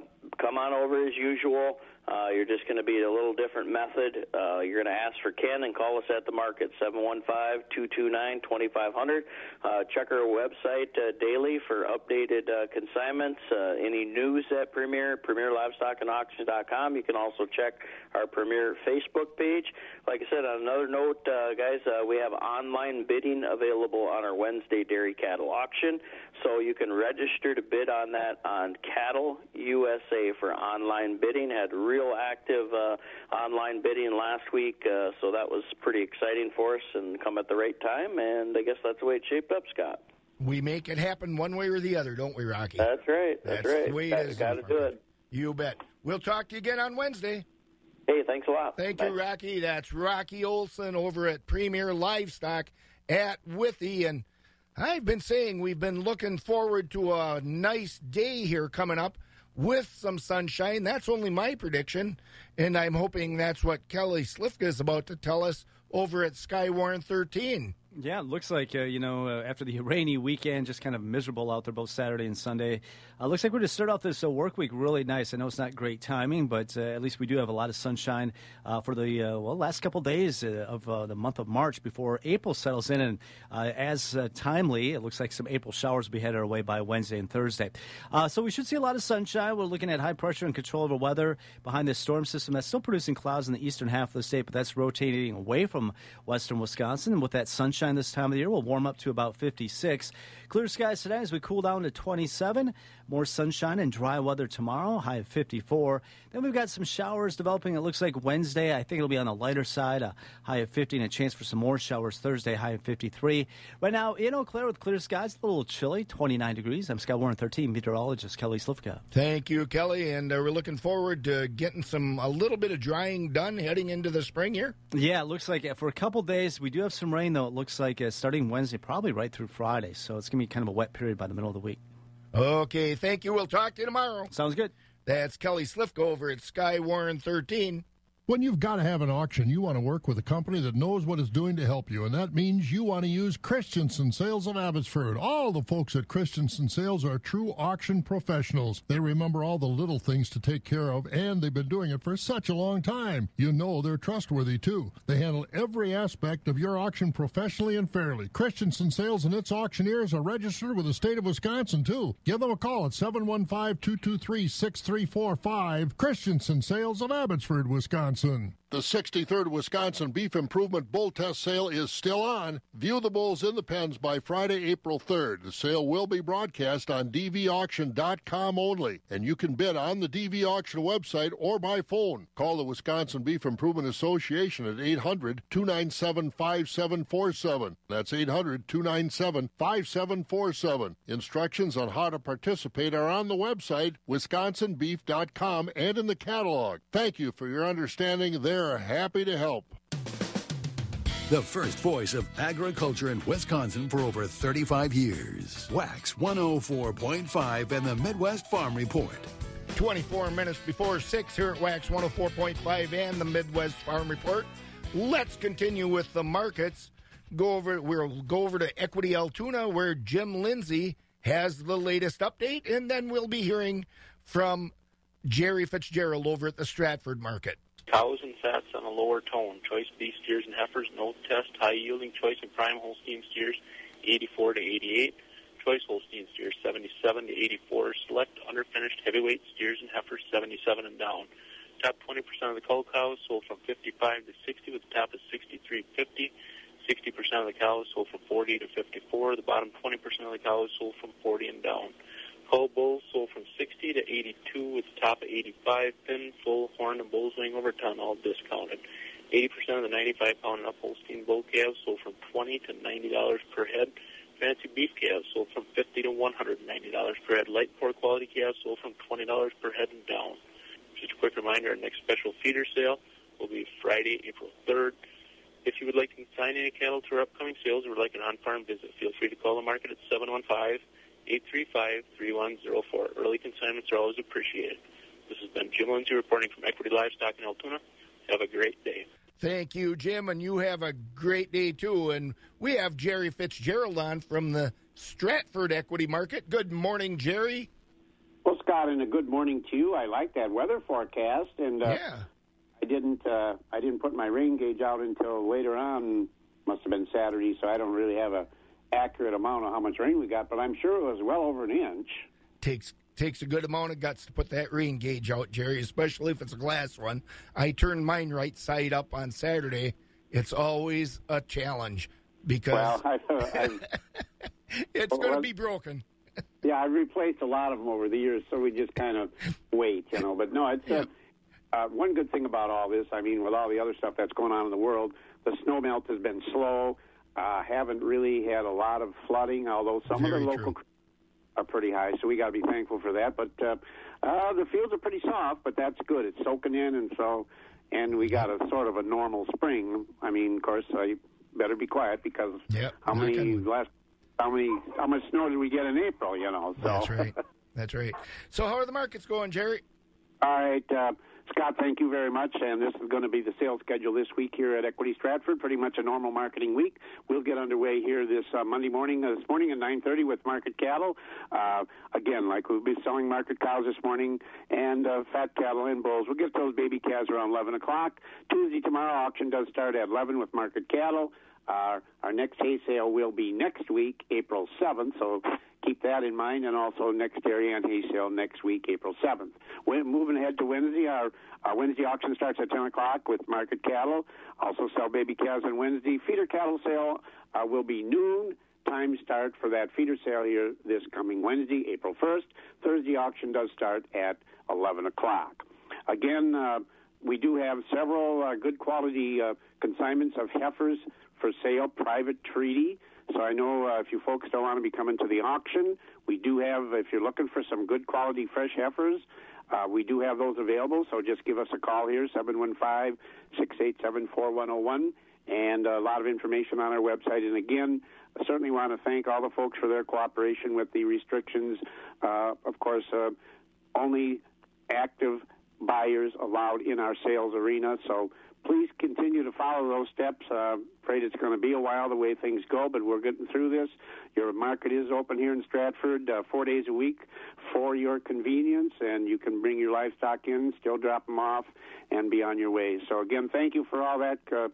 come on over as usual. Uh, you're just going to be a little different method. Uh, you're going to ask for Ken and call us at the market, 715-229-2500. Uh, check our website uh, daily for updated uh, consignments, uh, any news at Premier, Premier Livestock and Auctions.com. You can also check our Premier Facebook page. Like I said, on another note, uh, guys, uh, we have online bidding available on our Wednesday dairy cattle auction. So you can register to bid on that on Cattle USA for online bidding. Had real real active uh, online bidding last week, uh, so that was pretty exciting for us and come at the right time. And I guess that's the way it shaped up, Scott. We make it happen one way or the other, don't we, Rocky? That's right. That's, That's right. the way it got, Got to do it. You bet. We'll talk to you again on Wednesday. Hey, thanks a lot. Thank Bye. you, Rocky. That's Rocky Olson over at Premier Livestock at Withee. And I've been saying we've been looking forward to a nice day here coming up with some sunshine. That's only my prediction. And I'm hoping that's what Kelly Slifka is about to tell us over at Skywarn 13. Yeah, it looks like, uh, you know, uh, after the rainy weekend, just kind of miserable out there both Saturday and Sunday. Uh, looks like we're going to start out this uh, work week really nice. I know it's not great timing, but uh, at least we do have a lot of sunshine uh, for the, well, last couple days of the month of March before April settles in. And as timely, it looks like some April showers will be headed our way by Wednesday and Thursday. So we should see a lot of sunshine. We're looking at high pressure and control over weather behind this storm system that's still producing clouds in the eastern half of the state, but that's rotating away from western Wisconsin. And with that sunshine this time of the year, we'll warm up to about 56. Clear skies today as we cool down to 27. More sunshine and dry weather tomorrow, high of 54. Then we've got some showers developing. It looks like Wednesday, I think it'll be on the lighter side, a high of 50 and a chance for some more showers Thursday, high of 53. Right now in Eau Claire with clear skies, a little chilly, 29 degrees. I'm Skywarn 13, meteorologist Kelly Slifka. Thank you, Kelly. And uh, we're looking forward to getting some a little bit of drying done heading into the spring here. Yeah, it looks like uh, for a couple days we do have some rain though. It looks like uh, starting Wednesday, probably right through Friday. So it's gonna be kind of a wet period by the middle of the week. Okay, thank you. We'll talk to you tomorrow. Sounds good. That's Kelly Slifka over at Skywarn 13. When you've got to have an auction, you want to work with a company that knows what it's doing to help you, and that means you want to use Christensen Sales of Abbotsford. All the folks at Christensen Sales are true auction professionals. They remember all the little things to take care of, and they've been doing it for such a long time. You know they're trustworthy too. They handle every aspect of your auction professionally and fairly. Christensen Sales and its auctioneers are registered with the state of Wisconsin too. Give them a call at 715-223-6345. Christensen Sales of Abbotsford, Wisconsin. Johnson. The 63rd Wisconsin Beef Improvement Bull Test Sale is still on. View the bulls in the pens by Friday, April 3rd. The sale will be broadcast on dvauction.com only, and you can bid on the DV Auction website or by phone. Call the Wisconsin Beef Improvement Association at 800 297 5747. That's 800 297 5747. Instructions on how to participate are on the website, wisconsinbeef.com, and in the catalog. Thank you for your understanding. They're happy to help. The first voice of agriculture in Wisconsin for over 35 years. Wax 104.5 and the Midwest Farm Report. 24 minutes before 6 here at Wax 104.5 and the Midwest Farm Report. Let's continue with the markets. Go over we'll go over to Equity Altoona where Jim Lindsay has the latest update and then we'll be hearing from Jerry Fitzgerald over at the Stratford market. Cows and fats on a lower tone. Choice beef steers and heifers, no test. High yielding choice and prime Holstein steers, 84 to 88. Choice Holstein steers, 77 to 84. Select underfinished heavyweight steers and heifers, 77 and down. Top 20% of the cull cows sold from 55 to 60, with the top of 63.50. 60% of the cows sold from 40 to 54. The bottom 20% of the cows sold from 40 and down. Cull bulls sold from 60 to 82 with the top of 85. Thin, full, horn, and bull's wing over ton, all discounted. 80% of the 95 pound and up Holstein bull calves sold from 20 to $90 per head. Fancy beef calves sold from 50 to $190 per head. Light poor quality calves sold from $20 per head and down. Just a quick reminder, our next special feeder sale will be Friday, April 3rd. If you would like to consign any cattle to our upcoming sales or would like an on-farm visit, feel free to call the market at 715 835 3104. Early consignments are always appreciated. This has been Jim Lindsay reporting from Equity Livestock in Altoona. Have a great day. Thank you, Jim, and you have a great day too. And we have Jerry Fitzgerald on from the Stratford Equity Market. Good morning, Jerry. Well, Scott, and a good morning to you. I like that weather forecast, and uh, yeah. I didn't uh, I didn't put my rain gauge out until later on. Must have been Saturday, so I don't really have a accurate amount of how much rain we got, but I'm sure it was well over an inch. Takes takes a good amount of guts to put that rain gauge out, Jerry, especially if it's a glass one. I turned mine right side up on Saturday. It's always a challenge because well, I, it's going to be broken. yeah, I've replaced a lot of them over the years, so we just kind of wait, you know. But no, it's uh, uh, one good thing about all this, I mean, with all the other stuff that's going on in the world, the snow melt has been slow. Uh, haven't really had a lot of flooding, although some Very of the local are pretty high, so we got to be thankful for that. But uh, uh, the fields are pretty soft, but that's good. It's soaking in, and so and we got a sort of a normal spring. I mean, of course, I better be quiet because Yep, how many last how many how much snow did we get in April? You know, so That's right. That's right. So, how are the markets going, Jerry? All right, uh, Scott, thank you very much. And this is going to be the sales schedule this week here at Equity Stratford. Pretty much a normal marketing week. We'll get underway here this uh, Monday morning. Uh, this morning at 9:30 with market cattle. Uh, again, like we'll be selling market cows this morning and uh, fat cattle and bulls. We'll get those baby calves around 11 o'clock. Tuesday tomorrow auction does start at 11 with market cattle. Uh, our next hay sale will be next week, April 7th. So keep that in mind, and also next area and hay sale next week, April 7th. We're moving ahead to Wednesday. Our, our Wednesday auction starts at 10 o'clock with market cattle. Also sell baby calves on Wednesday. Feeder cattle sale uh, will be noon. Time start for that feeder sale here this coming Wednesday, April 1st. Thursday auction does start at 11 o'clock. Again, uh, we do have several uh, good quality uh, consignments of heifers for sale, private treaty. So I know uh, if you folks don't want to be coming to the auction, we do have, if you're looking for some good quality fresh heifers, uh, we do have those available. So just give us a call here, 715 687 4101, and a lot of information on our website. And again, I certainly want to thank all the folks for their cooperation with the restrictions. Uh, of course, uh, only active buyers allowed in our sales arena. So please continue to follow those steps. Uh, afraid it's going to be a while the way things go, but we're getting through this. Your market is open here in Stratford uh, four days a week for your convenience, and you can bring your livestock in, still drop them off, and be on your way. So again, thank you for all that. Uh,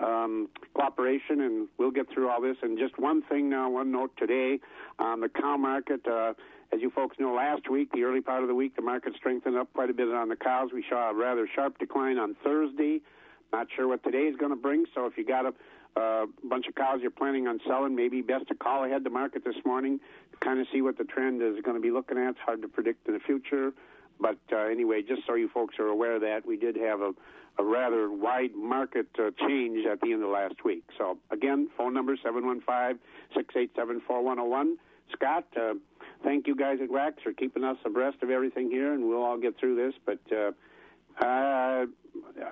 um, cooperation, and we'll get through all this. And just one thing now, one note today on the cow market. Uh, as you folks know, last week, the early part of the week, the market strengthened up quite a bit on the cows. We saw a rather sharp decline on Thursday. Not sure what today is going to bring. So if you got a uh, bunch of cows you're planning on selling, maybe best to call ahead the market this morning to kind of see what the trend is going to be looking at. It's hard to predict in the future. But uh, anyway, just so you folks are aware of that, we did have a, a rather wide market uh, change at the end of last week. So again, phone number 715-687-4101. Scott, uh, thank you guys at Wax for keeping us abreast of everything here, and we'll all get through this. But uh, uh,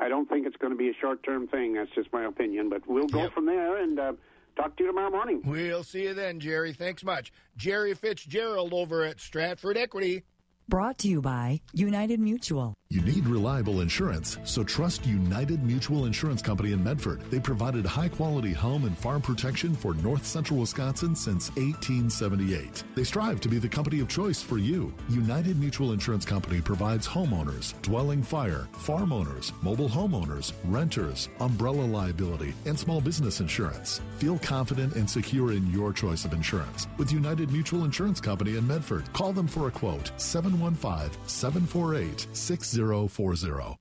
I don't think it's going to be a short-term thing. That's just my opinion. But we'll go from there and uh, talk to you tomorrow morning. We'll see you then, Jerry. Thanks much. Jerry Fitzgerald over at Stratford Equity. Brought to you by United Mutual. You need reliable insurance, so trust United Mutual Insurance Company in Medford. They provided high quality home and farm protection for north central Wisconsin since 1878. They strive to be the company of choice for you. United Mutual Insurance Company provides homeowners, dwelling fire, farm owners, mobile homeowners, renters, umbrella liability, and small business insurance. Feel confident and secure in your choice of insurance with United Mutual Insurance Company in Medford. Call them for a quote 715 748 6040.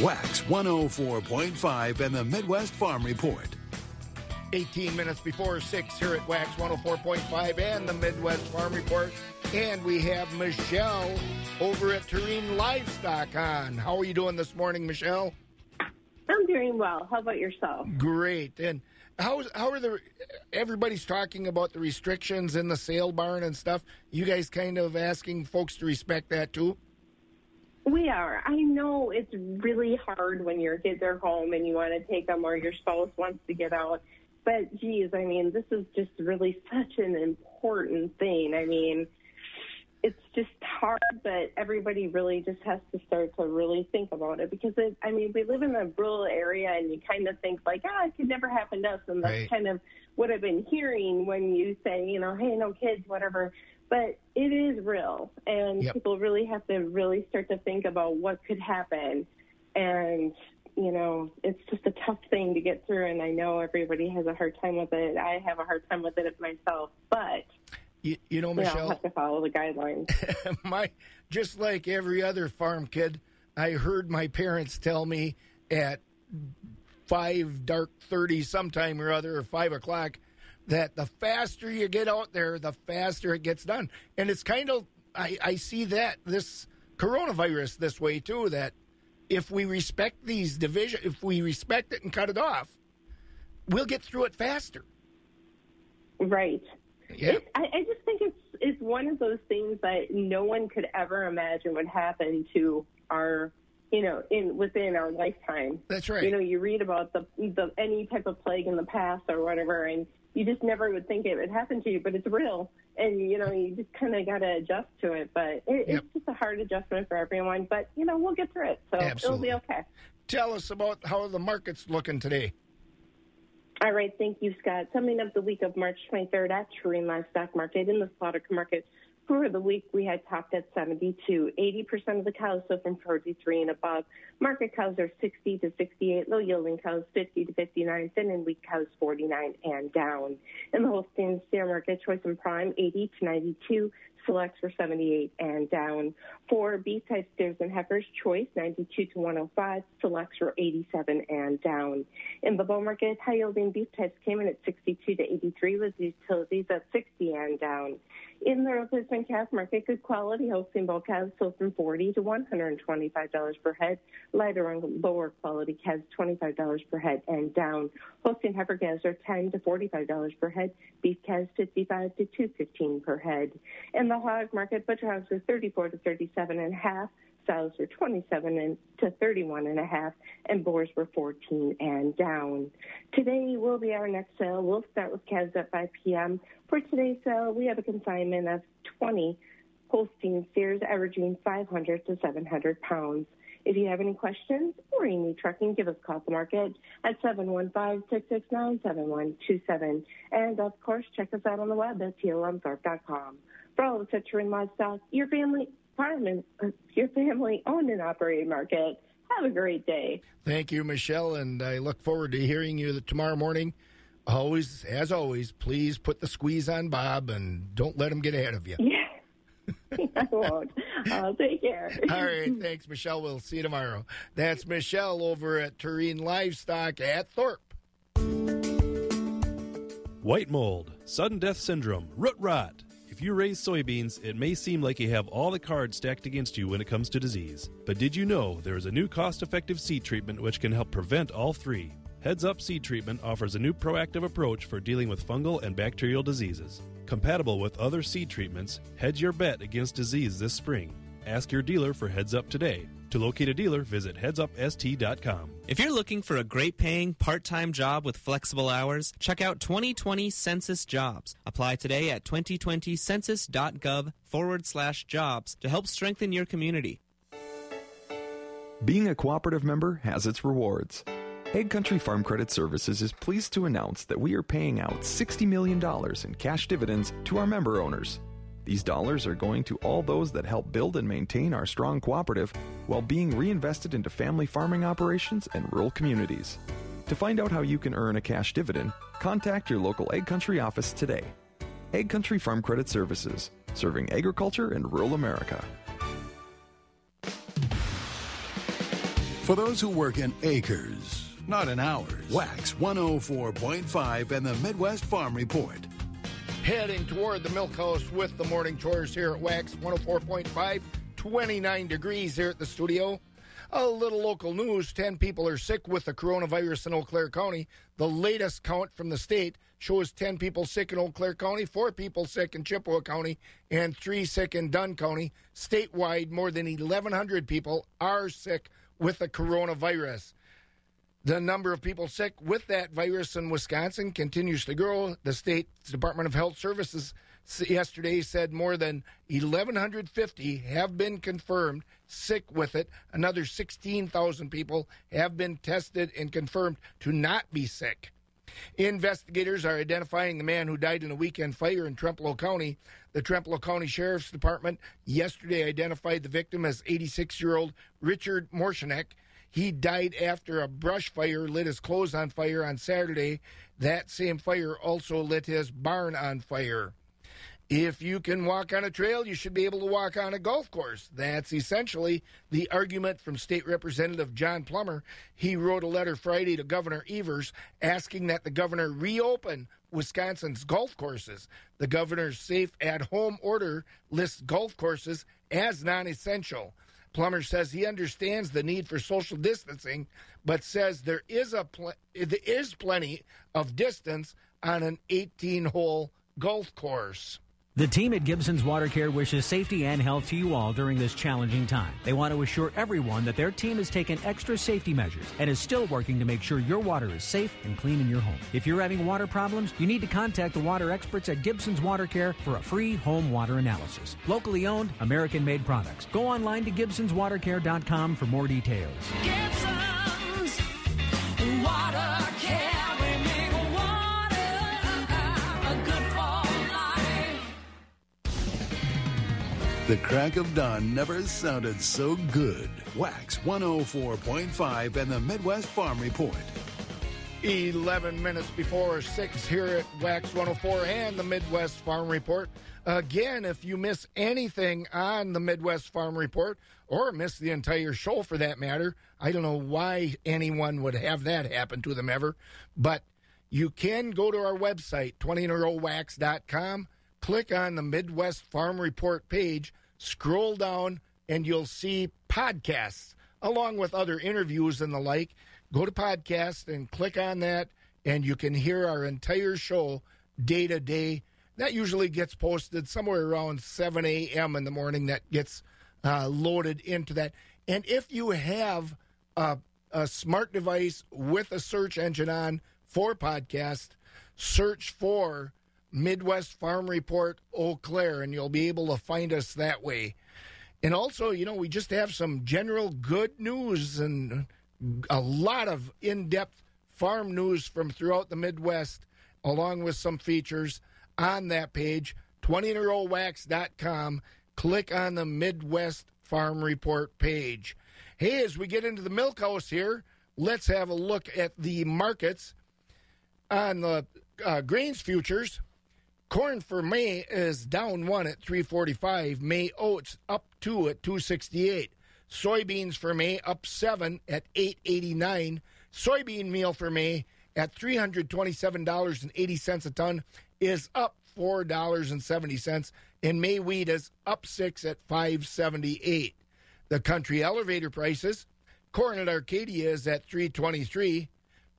Wax 104.5 and the Midwest Farm Report. 18 minutes before 6 here at Wax 104.5 and the Midwest Farm Report. And we have Michelle over at Tureen Livestock on. How are you doing this morning, Michelle? I'm doing well. How about yourself? Great. And how how are the everybody's talking about the restrictions in the sale barn and stuff? You guys kind of asking folks to respect that too? We are. I know it's really hard when your kids are home and you want to take them or your spouse wants to get out. But geez, I mean, this is just really such an important thing. I mean, it's just hard, but everybody really just has to start to really think about it because it, I mean, we live in a rural area and you kind of think like, ah, it could never happen to us. And that's Right. kind of what I've been hearing when you say, you know, hey, no kids, whatever. But it is real and Yep. people really have to really start to think about what could happen. And, you know, it's just a tough thing to get through. And I know everybody has a hard time with it. I have a hard time with it myself, but You, you know, you know, Michelle, have to follow the guidelines. my just like every other farm kid, I heard my parents tell me at five dark thirty sometime or other or five o'clock that the faster you get out there, the faster it gets done. And it's kind of I, I see that this coronavirus this way too. That if we respect these division, if we respect it and cut it off, we'll get through it faster. Right. Yeah. I, I just think it's it's one of those things that no one could ever imagine would happen to our you know in within our lifetime. That's right. You know, you read about the the any type of plague in the past or whatever, and you just never would think it would happen to you, but it's real, and you know you just kind of got to adjust to it. But it, it's just a hard adjustment for everyone. But you know we'll get through it, so Absolutely. it'll be okay. Tell us about how the market's looking today. All right, thank you, Scott. Summing up the week of March 23rd at Turin Livestock Market in the slaughter market. For the week, we had topped at 72. 80% of the cows sold from 43 and above. Market cows are 60 to 68. Low yielding cows 50 to 59. Thin and weak cows 49 and down. In the Holstein steer market, choice and prime 80 to 92. Selects were 78 and down. For beef type steers and heifers, choice 92 to 105. Selects were 87 and down. In the bull market, high yielding beef types came in at 62 to 83 with utilities at 60 and down. In the replacement calf market, good quality Holstein bull calves sold from 40 to 125 dollars per head. Lighter and lower quality calves 25 dollars per head and down. Holstein heifer calves are 10 to 45 dollars per head. Beef calves 55 to 215 per head. In hog market, butcher hogs are 34 to 37 and a half. Sows were 27 and to 31 and a half, and boars were 14 and down. Today will be our next sale. We'll start with calves at 5 p.m. For today's sale, we have a consignment of 20 Holstein steers averaging 500 to 700 pounds. If you have any questions or you need trucking, give us a call at the market at 715-669-7127. And of course, check us out on the web at tlmthorpe.com. For all the Citroen livestock, your family uh, your family owned and operated market. Have a great day. Thank you, Michelle, and I look forward to hearing you tomorrow morning. Always, as always, please put the squeeze on Bob and don't let him get ahead of you. Yeah. I won't. I'll take care. All right, thanks, Michelle. We'll see you tomorrow. That's Michelle over at Tureen Livestock at Thorp. White mold, sudden death syndrome, root rot. If you raise soybeans, it may seem like you have all the cards stacked against you when it comes to disease. But did you know there is a new cost effective seed treatment which can help prevent all three? Heads Up Seed Treatment offers a new proactive approach for dealing with fungal and bacterial diseases. Compatible with other seed treatments, hedge your bet against disease this spring. Ask your dealer for Heads Up today. To locate a dealer, visit headsupst.com. If you're looking for a great paying part time job with flexible hours, check out 2020 Census Jobs. Apply today at 2020census.gov forward slash jobs to help strengthen your community. Being a cooperative member has its rewards. AgCountry Farm Credit Services is pleased to announce that we are paying out $60 million in cash dividends to our member owners. These dollars are going to all those that help build and maintain our strong cooperative while being reinvested into family farming operations and rural communities. To find out how you can earn a cash dividend, contact your local AgCountry office today. AgCountry Farm Credit Services, serving agriculture and rural America. For those who work in acres, not in hours, Wax 104.5 and the Midwest Farm Report. Heading toward the milk house with the morning chores here at Wax 104.5, 29 degrees here at the studio. A little local news 10 people are sick with the coronavirus in Eau Claire County. The latest count from the state shows 10 people sick in Eau Claire County, 4 people sick in Chippewa County, and 3 sick in Dunn County. Statewide, more than 1,100 people are sick with the coronavirus. The number of people sick with that virus in Wisconsin continues to grow. The state Department of Health Services yesterday said more than 1,150 have been confirmed sick with it. Another 16,000 people have been tested and confirmed to not be sick. Investigators are identifying the man who died in a weekend fire in Trempealeau County. The Trempealeau County Sheriff's Department yesterday identified the victim as 86 year old Richard Morshanek. He died after a brush fire lit his clothes on fire on Saturday. That same fire also lit his barn on fire. If you can walk on a trail, you should be able to walk on a golf course. That's essentially the argument from State Representative John Plummer. He wrote a letter Friday to Governor Evers asking that the governor reopen Wisconsin's golf courses. The governor's safe at home order lists golf courses as non essential. Plummer says he understands the need for social distancing, but says there is a pl- there is plenty of distance on an 18-hole golf course. The team at Gibson's Water Care wishes safety and health to you all during this challenging time. They want to assure everyone that their team has taken extra safety measures and is still working to make sure your water is safe and clean in your home. If you're having water problems, you need to contact the water experts at Gibson's Water Care for a free home water analysis. Locally owned, American made products. Go online to Gibson'sWaterCare.com for more details. Gibson's The crack of dawn never sounded so good. Wax 104.5 and the Midwest Farm Report. 11 minutes before 6 here at Wax 104 and the Midwest Farm Report. Again, if you miss anything on the Midwest Farm Report or miss the entire show for that matter, I don't know why anyone would have that happen to them ever, but you can go to our website, 20inarowwax.com, click on the Midwest Farm Report page, scroll down, and you'll see podcasts along with other interviews and the like. Go to podcast and click on that, and you can hear our entire show day to day. That usually gets posted somewhere around 7 a.m. in the morning. That gets uh, loaded into that. And if you have a, a smart device with a search engine on for podcast, search for Midwest Farm Report Eau Claire, and you'll be able to find us that way. And also, you know, we just have some general good news and a lot of in depth farm news from throughout the Midwest, along with some features on that page, 20inarowwax.com. Click on the Midwest Farm Report page. Hey, as we get into the milk house here, let's have a look at the markets on the uh, grains futures. Corn for May is down one at 345. May oats up two at 268. Soybeans for May up seven at 889. Soybean meal for May at $327.80 a ton is up $4.70. And May wheat is up six at 578. The country elevator prices. Corn at Arcadia is at 323.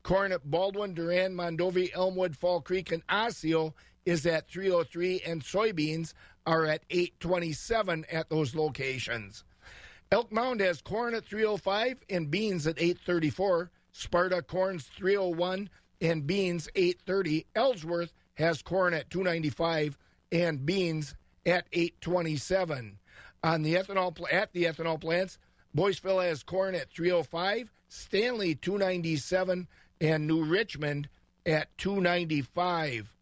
Corn at Baldwin, Durand, Mondovi, Elmwood, Fall Creek, and Osseo is at 303, and soybeans are at 827 at those locations. Elk Mound has corn at 305 and beans at 834. Sparta corn's 301 and beans 830. Ellsworth has corn at 295 and beans at 827. On the ethanol at the ethanol plants, Boyceville has corn at 305, Stanley 297 and New Richmond at 295.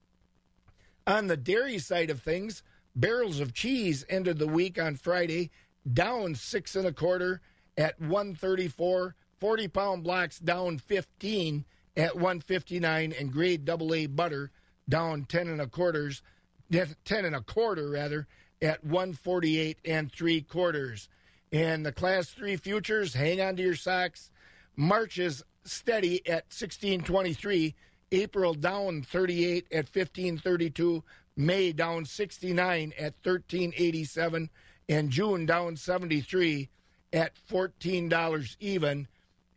On the dairy side of things, barrels of cheese ended the week on Friday down six and a quarter at 134. 40 pound blocks down 15 at 159, and grade double A butter down 10 and a quarters, 10 and a quarter rather, at 148 and three quarters. And the class three futures, hang on to your socks. March is steady at 1623. April down 38 at 1532. May down 69 at 1387. And June down 73 at $14 even.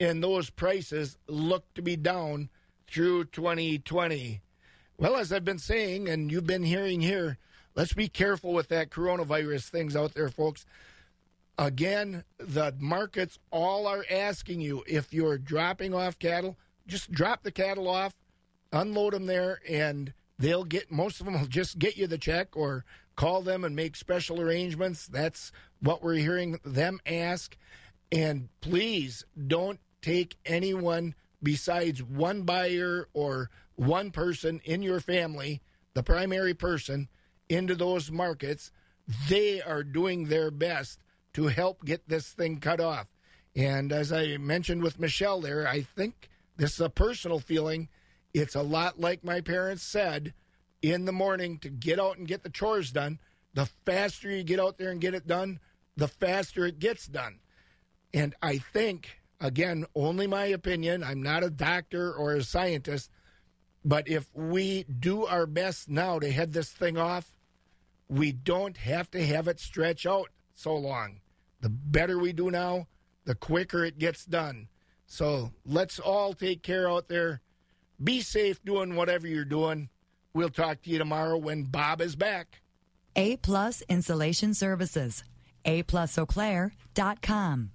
And those prices look to be down through 2020. Well, as I've been saying, and you've been hearing here, let's be careful with that coronavirus things out there, folks. Again, the markets all are asking you if you're dropping off cattle, just drop the cattle off, unload them there, and they'll get most of them will just get you the check or call them and make special arrangements. That's what we're hearing them ask. And please don't take anyone besides one buyer or one person in your family, the primary person, into those markets. They are doing their best to help get this thing cut off. And as I mentioned with Michelle there, I think this is a personal feeling. It's a lot like my parents said in the morning to get out and get the chores done. The faster you get out there and get it done, the faster it gets done. And I think, again, only my opinion, I'm not a doctor or a scientist, but if we do our best now to head this thing off, we don't have to have it stretch out so long. The better we do now, the quicker it gets done. So let's all take care out there. Be safe doing whatever you're doing. We'll talk to you tomorrow when Bob is back. A Plus Insulation Services. A plus Eau Claire dot com.